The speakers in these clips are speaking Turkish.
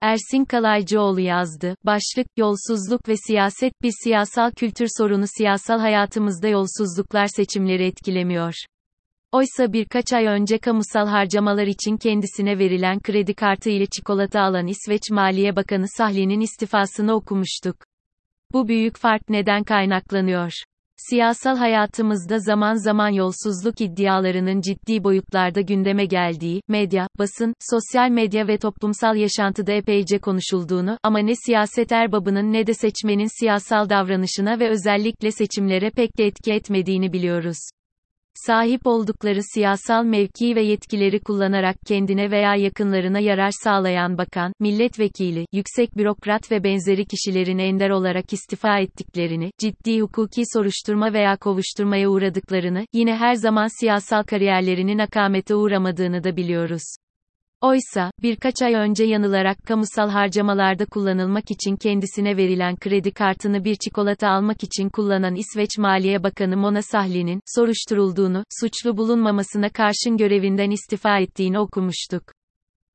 Ersin Kalaycıoğlu yazdı. Başlık, yolsuzluk ve siyaset bir siyasal kültür sorunu siyasal hayatımızda yolsuzluklar seçimleri etkilemiyor. Oysa birkaç ay önce kamusal harcamalar için kendisine verilen kredi kartı ile çikolata alan İsveç Maliye Bakanı Sahli'nin istifasını okumuştuk. Bu büyük fark neden kaynaklanıyor? Siyasal hayatımızda zaman zaman yolsuzluk iddialarının ciddi boyutlarda gündeme geldiği, medya, basın, sosyal medya ve toplumsal yaşantıda epeyce konuşulduğunu ama ne siyaset erbabının ne de seçmenin siyasal davranışına ve özellikle seçimlere pek de etki etmediğini biliyoruz. Sahip oldukları siyasal mevki ve yetkileri kullanarak kendine veya yakınlarına yarar sağlayan bakan, milletvekili, yüksek bürokrat ve benzeri kişilerin ender olarak istifa ettiklerini, ciddi hukuki soruşturma veya kovuşturmaya uğradıklarını, yine her zaman siyasal kariyerlerinin akamete uğramadığını da biliyoruz. Oysa, birkaç ay önce yanılarak kamusal harcamalarda kullanılmak için kendisine verilen kredi kartını bir çikolata almak için kullanan İsveç Maliye Bakanı Mona Sahli'nin, soruşturulduğunu, suçlu bulunmamasına karşın görevinden istifa ettiğini okumuştuk.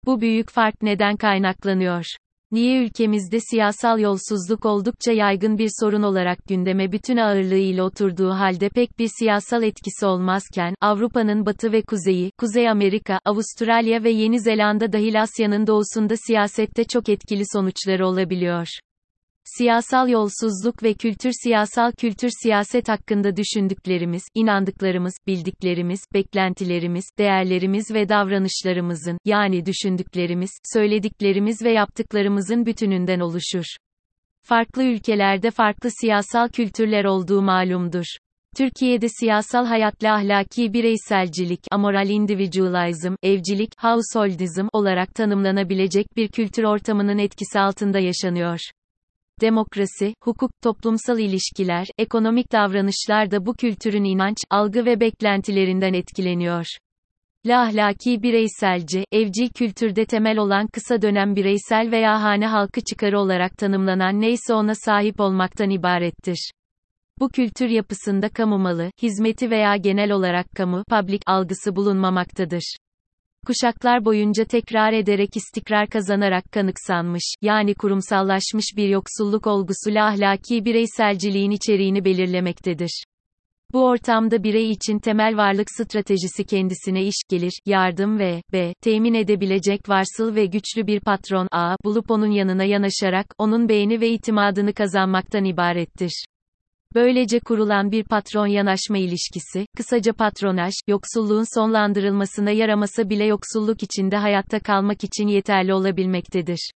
Bu büyük fark neden kaynaklanıyor? Niye ülkemizde siyasal yolsuzluk oldukça yaygın bir sorun olarak gündeme bütün ağırlığıyla oturduğu halde pek bir siyasal etkisi olmazken, Avrupa'nın batı ve kuzeyi, Kuzey Amerika, Avustralya ve Yeni Zelanda dahil Asya'nın doğusunda siyasette çok etkili sonuçları olabiliyor. Siyasal yolsuzluk ve kültür siyasal kültür siyaset hakkında düşündüklerimiz, inandıklarımız, bildiklerimiz, beklentilerimiz, değerlerimiz ve davranışlarımızın, yani düşündüklerimiz, söylediklerimiz ve yaptıklarımızın bütününden oluşur. Farklı ülkelerde farklı siyasal kültürler olduğu malumdur. Türkiye'de siyasal hayatla ahlaki bireyselcilik, amoral individualism, evcilik, householdism olarak tanımlanabilecek bir kültür ortamının etkisi altında yaşanıyor demokrasi, hukuk, toplumsal ilişkiler, ekonomik davranışlar da bu kültürün inanç, algı ve beklentilerinden etkileniyor. La ahlaki bireyselci, evcil kültürde temel olan kısa dönem bireysel veya hane halkı çıkarı olarak tanımlanan neyse ona sahip olmaktan ibarettir. Bu kültür yapısında kamu malı, hizmeti veya genel olarak kamu, public algısı bulunmamaktadır. Kuşaklar boyunca tekrar ederek istikrar kazanarak kanıksanmış, yani kurumsallaşmış bir yoksulluk olgusuyla ahlaki bireyselciliğin içeriğini belirlemektedir. Bu ortamda birey için temel varlık stratejisi kendisine iş gelir, yardım ve b. temin edebilecek varsıl ve güçlü bir patron a. bulup onun yanına yanaşarak, onun beğeni ve itimadını kazanmaktan ibarettir. Böylece kurulan bir patron-yanaşma ilişkisi, kısaca patronaj, yoksulluğun sonlandırılmasına yaramasa bile yoksulluk içinde hayatta kalmak için yeterli olabilmektedir.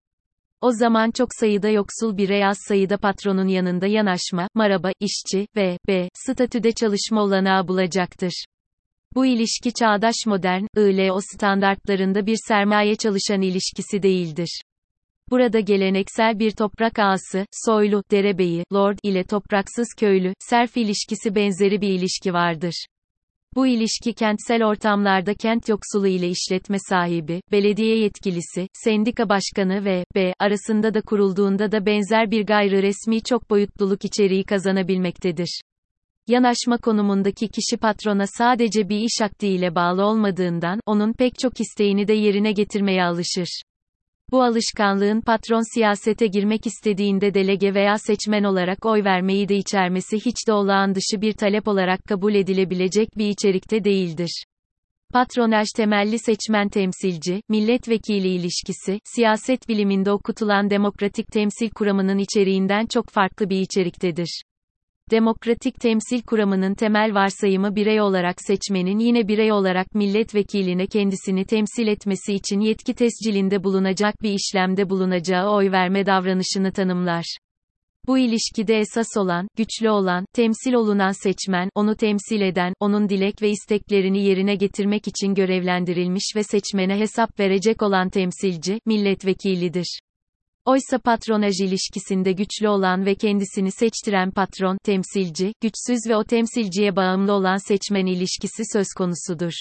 O zaman çok sayıda yoksul birey az sayıda patronun yanında yanaşma, maraba, işçi ve b. statüde çalışma olanağı bulacaktır. Bu ilişki çağdaş modern, ILO standartlarında bir sermaye çalışan ilişkisi değildir. Burada geleneksel bir toprak ağası, soylu, derebeyi, lord ile topraksız köylü, serf ilişkisi benzeri bir ilişki vardır. Bu ilişki kentsel ortamlarda kent yoksulu ile işletme sahibi, belediye yetkilisi, sendika başkanı ve b arasında da kurulduğunda da benzer bir gayri resmi çok boyutluluk içeriği kazanabilmektedir. Yanaşma konumundaki kişi patrona sadece bir iş akdi ile bağlı olmadığından, onun pek çok isteğini de yerine getirmeye alışır. Bu alışkanlığın patron siyasete girmek istediğinde delege veya seçmen olarak oy vermeyi de içermesi hiç de olağan dışı bir talep olarak kabul edilebilecek bir içerikte değildir. Patronaj temelli seçmen temsilci, milletvekili ilişkisi, siyaset biliminde okutulan demokratik temsil kuramının içeriğinden çok farklı bir içeriktedir. Demokratik temsil kuramının temel varsayımı birey olarak seçmenin yine birey olarak milletvekiline kendisini temsil etmesi için yetki tescilinde bulunacak bir işlemde bulunacağı oy verme davranışını tanımlar. Bu ilişkide esas olan, güçlü olan, temsil olunan seçmen, onu temsil eden, onun dilek ve isteklerini yerine getirmek için görevlendirilmiş ve seçmene hesap verecek olan temsilci, milletvekilidir. Oysa patronaj ilişkisinde güçlü olan ve kendisini seçtiren patron, temsilci, güçsüz ve o temsilciye bağımlı olan seçmen ilişkisi söz konusudur.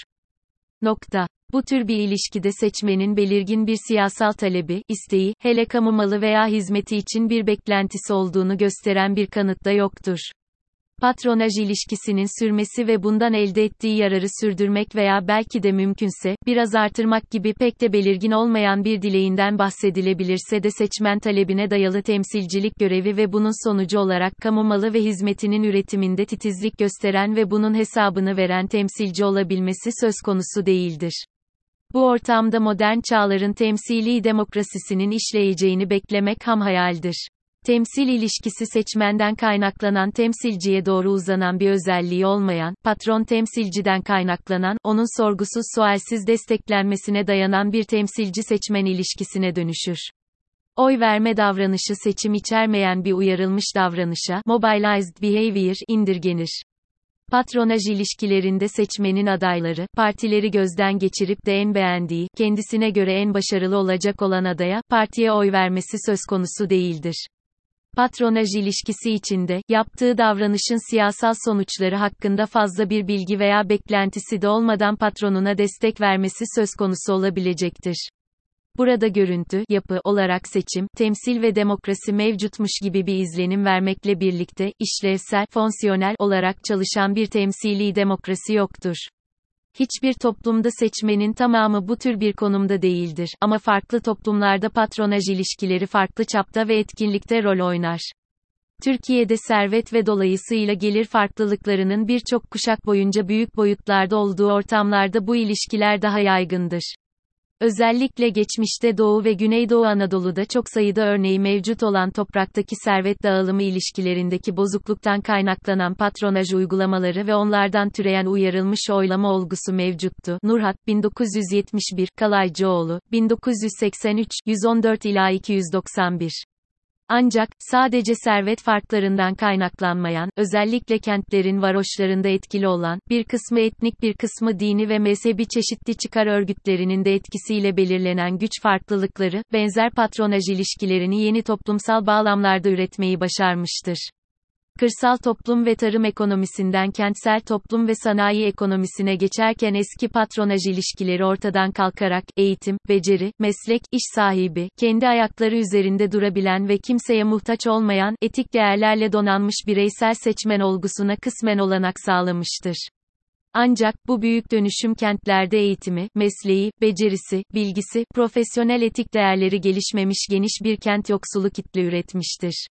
Nokta. Bu tür bir ilişkide seçmenin belirgin bir siyasal talebi, isteği, hele kamu malı veya hizmeti için bir beklentisi olduğunu gösteren bir kanıt da yoktur. Patronaj ilişkisinin sürmesi ve bundan elde ettiği yararı sürdürmek veya belki de mümkünse, biraz artırmak gibi pek de belirgin olmayan bir dileğinden bahsedilebilirse de seçmen talebine dayalı temsilcilik görevi ve bunun sonucu olarak kamu malı ve hizmetinin üretiminde titizlik gösteren ve bunun hesabını veren temsilci olabilmesi söz konusu değildir. Bu ortamda modern çağların temsili demokrasisinin işleyeceğini beklemek ham hayaldir. Temsil ilişkisi seçmenden kaynaklanan temsilciye doğru uzanan bir özelliği olmayan, patron temsilciden kaynaklanan, onun sorgusuz sualsiz desteklenmesine dayanan bir temsilci seçmen ilişkisine dönüşür. Oy verme davranışı seçim içermeyen bir uyarılmış davranışa, mobilized behavior, indirgenir. Patronaj ilişkilerinde seçmenin adayları, partileri gözden geçirip de en beğendiği, kendisine göre en başarılı olacak olan adaya, partiye oy vermesi söz konusu değildir. Patronaj ilişkisi içinde, yaptığı davranışın siyasal sonuçları hakkında fazla bir bilgi veya beklentisi de olmadan patronuna destek vermesi söz konusu olabilecektir. Burada görüntü, yapı olarak seçim, temsil ve demokrasi mevcutmuş gibi bir izlenim vermekle birlikte, işlevsel, fonksiyonel olarak çalışan bir temsili demokrasi yoktur. Hiçbir toplumda seçmenin tamamı bu tür bir konumda değildir ama farklı toplumlarda patronaj ilişkileri farklı çapta ve etkinlikte rol oynar. Türkiye'de servet ve dolayısıyla gelir farklılıklarının birçok kuşak boyunca büyük boyutlarda olduğu ortamlarda bu ilişkiler daha yaygındır. Özellikle geçmişte Doğu ve Güneydoğu Anadolu'da çok sayıda örneği mevcut olan topraktaki servet dağılımı ilişkilerindeki bozukluktan kaynaklanan patronaj uygulamaları ve onlardan türeyen uyarılmış oylama olgusu mevcuttu. Nurhat 1971, Kalaycıoğlu 1983, 114 ila 291. Ancak, sadece servet farklarından kaynaklanmayan, özellikle kentlerin varoşlarında etkili olan, bir kısmı etnik bir kısmı dini ve mezhebi çeşitli çıkar örgütlerinin de etkisiyle belirlenen güç farklılıkları, benzer patronaj ilişkilerini yeni toplumsal bağlamlarda üretmeyi başarmıştır. Kırsal toplum ve tarım ekonomisinden kentsel toplum ve sanayi ekonomisine geçerken eski patronaj ilişkileri ortadan kalkarak, eğitim, beceri, meslek, iş sahibi, kendi ayakları üzerinde durabilen ve kimseye muhtaç olmayan, etik değerlerle donanmış bireysel seçmen olgusuna kısmen olanak sağlamıştır. Ancak, bu büyük dönüşüm kentlerde eğitimi, mesleği, becerisi, bilgisi, profesyonel etik değerleri gelişmemiş geniş bir kent yoksulu kitle üretmiştir.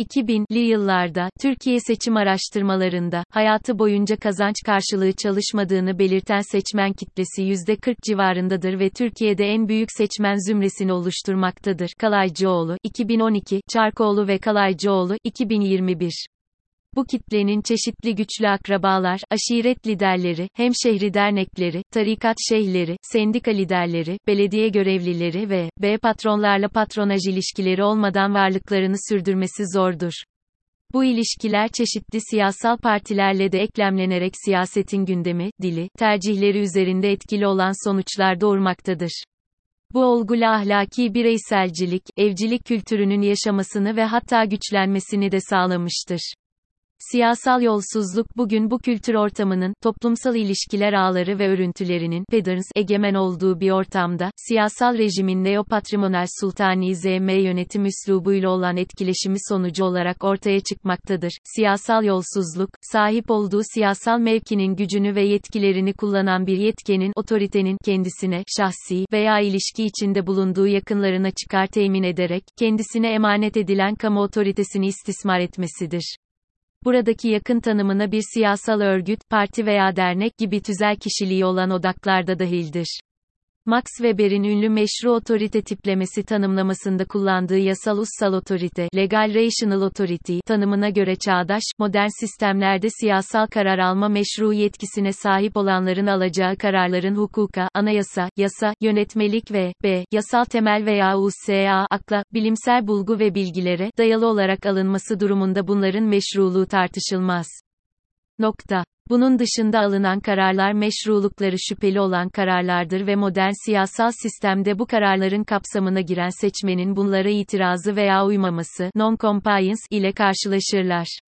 2000'li yıllarda, Türkiye seçim araştırmalarında, hayatı boyunca kazanç karşılığı çalışmadığını belirten seçmen kitlesi %40 civarındadır ve Türkiye'de en büyük seçmen zümresini oluşturmaktadır. Kalaycıoğlu, 2012, Çarkoğlu ve Kalaycıoğlu, 2021. Bu kitlenin çeşitli güçlü akrabalar, aşiret liderleri, hemşehri dernekleri, tarikat şeyhleri, sendika liderleri, belediye görevlileri ve B patronlarla patronaj ilişkileri olmadan varlıklarını sürdürmesi zordur. Bu ilişkiler çeşitli siyasal partilerle de eklemlenerek siyasetin gündemi, dili, tercihleri üzerinde etkili olan sonuçlar doğurmaktadır. Bu olguyla ahlaki bireyselcilik, evcilik kültürünün yaşamasını ve hatta güçlenmesini de sağlamıştır. Siyasal yolsuzluk bugün bu kültür ortamının, toplumsal ilişkiler ağları ve örüntülerinin, patterns, egemen olduğu bir ortamda, siyasal rejimin neopatrimonal sultani ZM yönetim üslubuyla olan etkileşimi sonucu olarak ortaya çıkmaktadır. Siyasal yolsuzluk, sahip olduğu siyasal mevkinin gücünü ve yetkilerini kullanan bir yetkenin, otoritenin, kendisine, şahsi veya ilişki içinde bulunduğu yakınlarına çıkar temin ederek, kendisine emanet edilen kamu otoritesini istismar etmesidir. Buradaki yakın tanımına bir siyasal örgüt, parti veya dernek gibi tüzel kişiliği olan odaklarda dahildir. Max Weber'in ünlü meşru otorite tiplemesi tanımlamasında kullandığı yasal ussal otorite, legal rational authority tanımına göre çağdaş, modern sistemlerde siyasal karar alma meşru yetkisine sahip olanların alacağı kararların hukuka, anayasa, yasa, yönetmelik ve b. yasal temel veya USA akla, bilimsel bulgu ve bilgilere dayalı olarak alınması durumunda bunların meşruluğu tartışılmaz. Nokta. Bunun dışında alınan kararlar meşrulukları şüpheli olan kararlardır ve modern siyasal sistemde bu kararların kapsamına giren seçmenin bunlara itirazı veya uymaması non-compliance ile karşılaşırlar.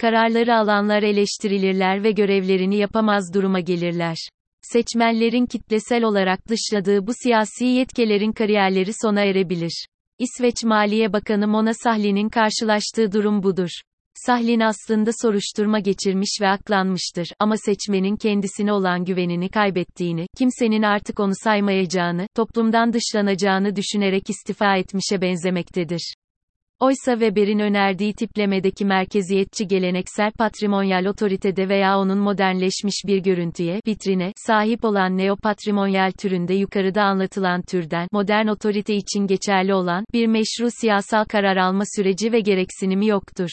Kararları alanlar eleştirilirler ve görevlerini yapamaz duruma gelirler. Seçmenlerin kitlesel olarak dışladığı bu siyasi yetkelerin kariyerleri sona erebilir. İsveç Maliye Bakanı Mona Sahlin'in karşılaştığı durum budur. Sahlin aslında soruşturma geçirmiş ve aklanmıştır ama seçmenin kendisine olan güvenini kaybettiğini, kimsenin artık onu saymayacağını, toplumdan dışlanacağını düşünerek istifa etmişe benzemektedir. Oysa Weber'in önerdiği tiplemedeki merkeziyetçi geleneksel patrimonyal otoritede veya onun modernleşmiş bir görüntüye, vitrine, sahip olan neopatrimonyal türünde yukarıda anlatılan türden, modern otorite için geçerli olan, bir meşru siyasal karar alma süreci ve gereksinimi yoktur.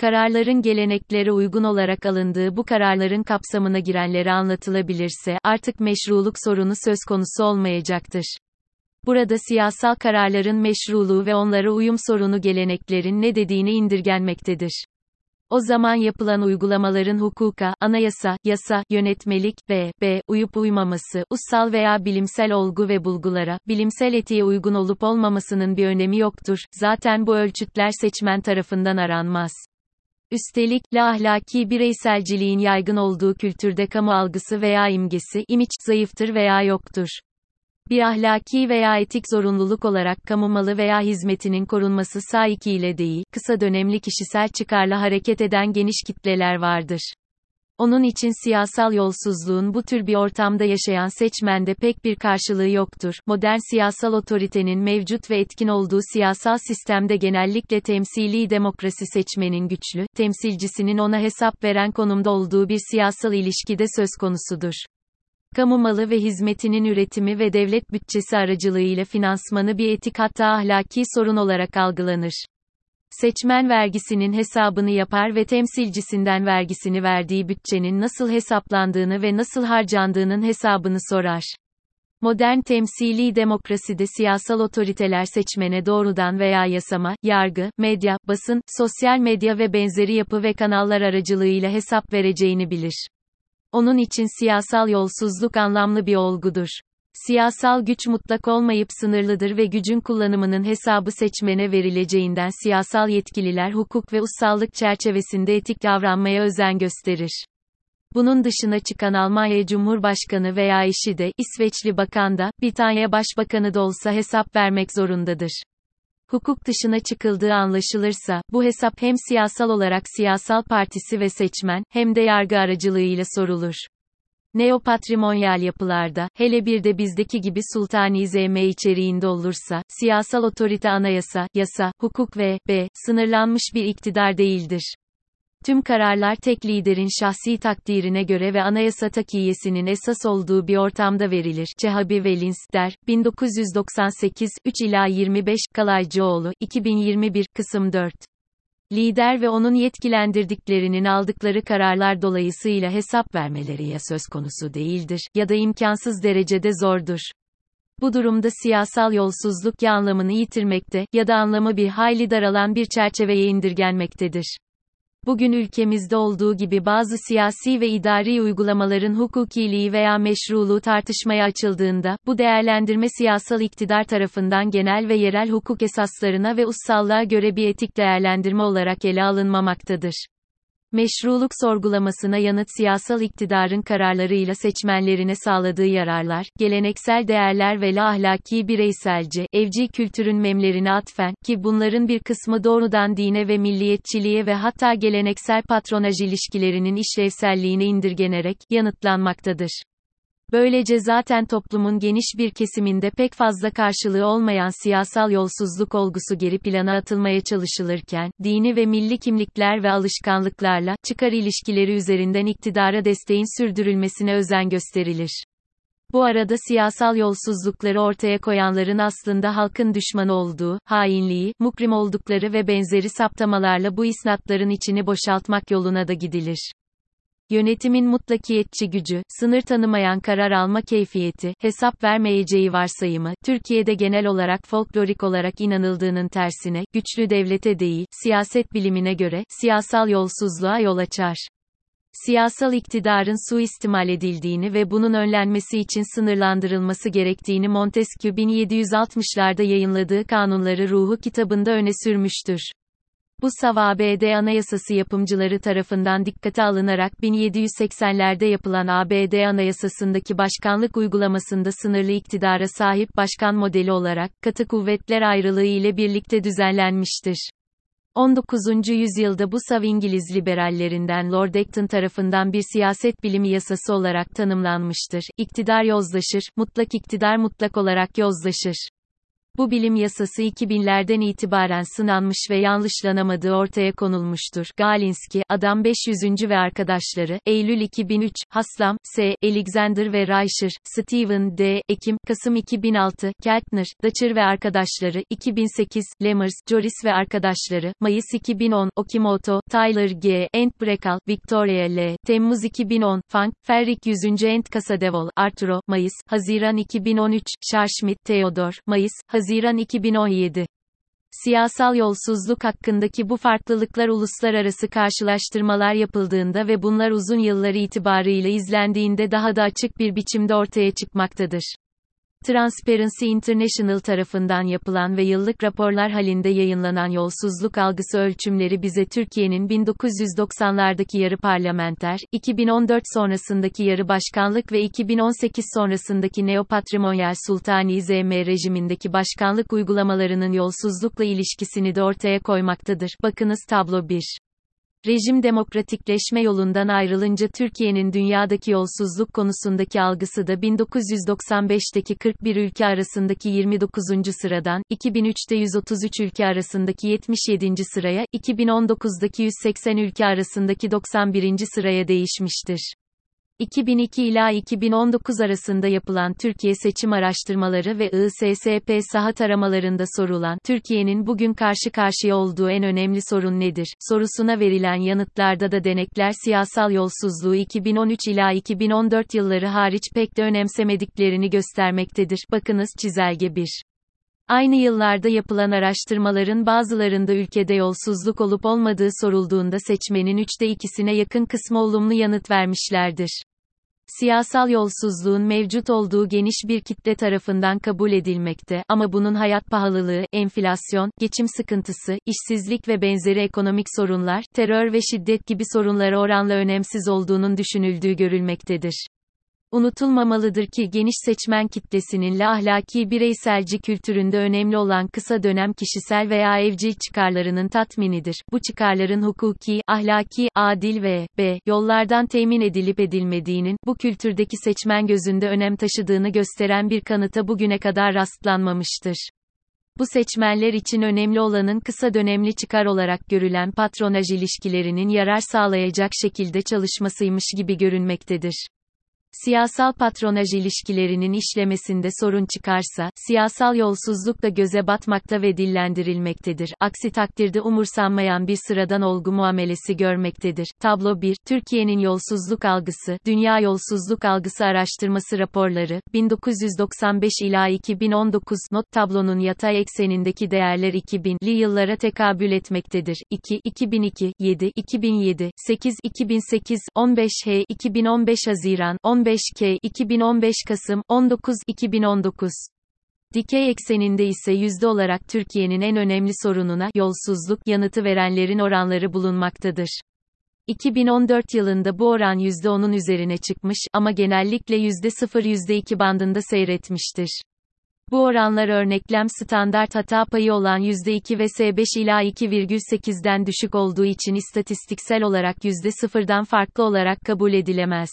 Kararların geleneklere uygun olarak alındığı bu kararların kapsamına girenleri anlatılabilirse, artık meşruluk sorunu söz konusu olmayacaktır. Burada siyasal kararların meşruluğu ve onlara uyum sorunu geleneklerin ne dediğini indirgenmektedir. O zaman yapılan uygulamaların hukuka, anayasa, yasa, yönetmelik ve b. uyup uymaması, ussal veya bilimsel olgu ve bulgulara, bilimsel etiğe uygun olup olmamasının bir önemi yoktur. Zaten bu ölçütler seçmen tarafından aranmaz. Üstelik, la ahlaki bireyselciliğin yaygın olduğu kültürde kamu algısı veya imgesi, imiç, zayıftır veya yoktur bir ahlaki veya etik zorunluluk olarak kamu malı veya hizmetinin korunması ile değil, kısa dönemli kişisel çıkarla hareket eden geniş kitleler vardır. Onun için siyasal yolsuzluğun bu tür bir ortamda yaşayan seçmende pek bir karşılığı yoktur. Modern siyasal otoritenin mevcut ve etkin olduğu siyasal sistemde genellikle temsili demokrasi seçmenin güçlü, temsilcisinin ona hesap veren konumda olduğu bir siyasal ilişkide söz konusudur. Kamu malı ve hizmetinin üretimi ve devlet bütçesi aracılığıyla finansmanı bir etik hatta ahlaki sorun olarak algılanır. Seçmen vergisinin hesabını yapar ve temsilcisinden vergisini verdiği bütçenin nasıl hesaplandığını ve nasıl harcandığının hesabını sorar. Modern temsili demokraside siyasal otoriteler seçmene doğrudan veya yasama, yargı, medya, basın, sosyal medya ve benzeri yapı ve kanallar aracılığıyla hesap vereceğini bilir. Onun için siyasal yolsuzluk anlamlı bir olgudur. Siyasal güç mutlak olmayıp sınırlıdır ve gücün kullanımının hesabı seçmene verileceğinden siyasal yetkililer hukuk ve ussallık çerçevesinde etik davranmaya özen gösterir. Bunun dışına çıkan Almanya Cumhurbaşkanı veya eşi de, İsveçli bakan da, Britanya Başbakanı da olsa hesap vermek zorundadır hukuk dışına çıkıldığı anlaşılırsa, bu hesap hem siyasal olarak siyasal partisi ve seçmen, hem de yargı aracılığıyla sorulur. Neopatrimonyal yapılarda, hele bir de bizdeki gibi sultani zm içeriğinde olursa, siyasal otorite anayasa, yasa, hukuk ve b. sınırlanmış bir iktidar değildir. Tüm kararlar tek liderin şahsi takdirine göre ve anayasa takiyesinin esas olduğu bir ortamda verilir. Cehabi Velins der, 1998, 3 ila 25, Kalaycıoğlu, 2021, kısım 4. Lider ve onun yetkilendirdiklerinin aldıkları kararlar dolayısıyla hesap vermeleri ya söz konusu değildir, ya da imkansız derecede zordur. Bu durumda siyasal yolsuzluk ya anlamını yitirmekte, ya da anlamı bir hayli daralan bir çerçeveye indirgenmektedir. Bugün ülkemizde olduğu gibi bazı siyasi ve idari uygulamaların hukukiliği veya meşruluğu tartışmaya açıldığında, bu değerlendirme siyasal iktidar tarafından genel ve yerel hukuk esaslarına ve ussallığa göre bir etik değerlendirme olarak ele alınmamaktadır. Meşruluk sorgulamasına yanıt siyasal iktidarın kararlarıyla seçmenlerine sağladığı yararlar, geleneksel değerler ve la ahlaki bireyselce, evci kültürün memlerine atfen, ki bunların bir kısmı doğrudan dine ve milliyetçiliğe ve hatta geleneksel patronaj ilişkilerinin işlevselliğine indirgenerek, yanıtlanmaktadır. Böylece zaten toplumun geniş bir kesiminde pek fazla karşılığı olmayan siyasal yolsuzluk olgusu geri plana atılmaya çalışılırken, dini ve milli kimlikler ve alışkanlıklarla, çıkar ilişkileri üzerinden iktidara desteğin sürdürülmesine özen gösterilir. Bu arada siyasal yolsuzlukları ortaya koyanların aslında halkın düşmanı olduğu, hainliği, mukrim oldukları ve benzeri saptamalarla bu isnatların içini boşaltmak yoluna da gidilir. Yönetimin mutlakiyetçi gücü, sınır tanımayan karar alma keyfiyeti, hesap vermeyeceği varsayımı, Türkiye'de genel olarak folklorik olarak inanıldığının tersine, güçlü devlete değil, siyaset bilimine göre, siyasal yolsuzluğa yol açar. Siyasal iktidarın suistimal edildiğini ve bunun önlenmesi için sınırlandırılması gerektiğini Montesquieu 1760'larda yayınladığı Kanunları Ruhu kitabında öne sürmüştür. Bu sav Anayasası yapımcıları tarafından dikkate alınarak 1780'lerde yapılan ABD Anayasası'ndaki başkanlık uygulamasında sınırlı iktidara sahip başkan modeli olarak, katı kuvvetler ayrılığı ile birlikte düzenlenmiştir. 19. yüzyılda bu sav İngiliz liberallerinden Lord Acton tarafından bir siyaset bilimi yasası olarak tanımlanmıştır. İktidar yozlaşır, mutlak iktidar mutlak olarak yozlaşır. Bu bilim yasası 2000'lerden itibaren sınanmış ve yanlışlanamadığı ortaya konulmuştur. Galinski, Adam 500. ve arkadaşları, Eylül 2003, Haslam, S. Alexander ve Reicher, Steven D. Ekim, Kasım 2006, Keltner, Daçır ve arkadaşları, 2008, Lemers, Joris ve arkadaşları, Mayıs 2010, Okimoto, Tyler G. Entbrekal, Victoria L. Temmuz 2010, Funk, Ferrik 100. Ent Casadevol, Arturo, Mayıs, Haziran 2013, Scharschmidt, Theodor, Mayıs, Haziran Haziran 2017 Siyasal yolsuzluk hakkındaki bu farklılıklar uluslararası karşılaştırmalar yapıldığında ve bunlar uzun yıllar itibarıyla izlendiğinde daha da açık bir biçimde ortaya çıkmaktadır. Transparency International tarafından yapılan ve yıllık raporlar halinde yayınlanan yolsuzluk algısı ölçümleri bize Türkiye'nin 1990'lardaki yarı parlamenter, 2014 sonrasındaki yarı başkanlık ve 2018 sonrasındaki neopatrimonyal sultani ZM rejimindeki başkanlık uygulamalarının yolsuzlukla ilişkisini de ortaya koymaktadır. Bakınız tablo 1. Rejim demokratikleşme yolundan ayrılınca Türkiye'nin dünyadaki yolsuzluk konusundaki algısı da 1995'teki 41 ülke arasındaki 29. sıradan, 2003'te 133 ülke arasındaki 77. sıraya, 2019'daki 180 ülke arasındaki 91. sıraya değişmiştir. 2002 ila 2019 arasında yapılan Türkiye seçim araştırmaları ve ISSP saha taramalarında sorulan Türkiye'nin bugün karşı karşıya olduğu en önemli sorun nedir sorusuna verilen yanıtlarda da denekler siyasal yolsuzluğu 2013 ila 2014 yılları hariç pek de önemsemediklerini göstermektedir. Bakınız çizelge 1. Aynı yıllarda yapılan araştırmaların bazılarında ülkede yolsuzluk olup olmadığı sorulduğunda seçmenin üçte ikisine yakın kısmı olumlu yanıt vermişlerdir siyasal yolsuzluğun mevcut olduğu geniş bir kitle tarafından kabul edilmekte ama bunun hayat pahalılığı, enflasyon, geçim sıkıntısı, işsizlik ve benzeri ekonomik sorunlar, terör ve şiddet gibi sorunlara oranla önemsiz olduğunun düşünüldüğü görülmektedir. Unutulmamalıdır ki geniş seçmen kitlesinin la ahlaki bireyselci kültüründe önemli olan kısa dönem kişisel veya evcil çıkarlarının tatminidir. Bu çıkarların hukuki, ahlaki, adil ve b yollardan temin edilip edilmediğinin bu kültürdeki seçmen gözünde önem taşıdığını gösteren bir kanıta bugüne kadar rastlanmamıştır. Bu seçmenler için önemli olanın kısa dönemli çıkar olarak görülen patronaj ilişkilerinin yarar sağlayacak şekilde çalışmasıymış gibi görünmektedir. Siyasal patronaj ilişkilerinin işlemesinde sorun çıkarsa, siyasal yolsuzluk da göze batmakta ve dillendirilmektedir. Aksi takdirde umursanmayan bir sıradan olgu muamelesi görmektedir. Tablo 1, Türkiye'nin yolsuzluk algısı, Dünya Yolsuzluk Algısı Araştırması raporları, 1995 ila 2019, not tablonun yatay eksenindeki değerler 2000'li yıllara tekabül etmektedir. 2, 2002, 7, 2007, 8, 2008, 15 H, 2015 Haziran, 10 15K 2015 Kasım 19 2019 Dikey ekseninde ise yüzde olarak Türkiye'nin en önemli sorununa yolsuzluk yanıtı verenlerin oranları bulunmaktadır. 2014 yılında bu oran %10'un üzerine çıkmış ama genellikle %0-%2 bandında seyretmiştir. Bu oranlar örneklem standart hata payı olan %2 ve S5 ila 2,8'den düşük olduğu için istatistiksel olarak %0'dan farklı olarak kabul edilemez.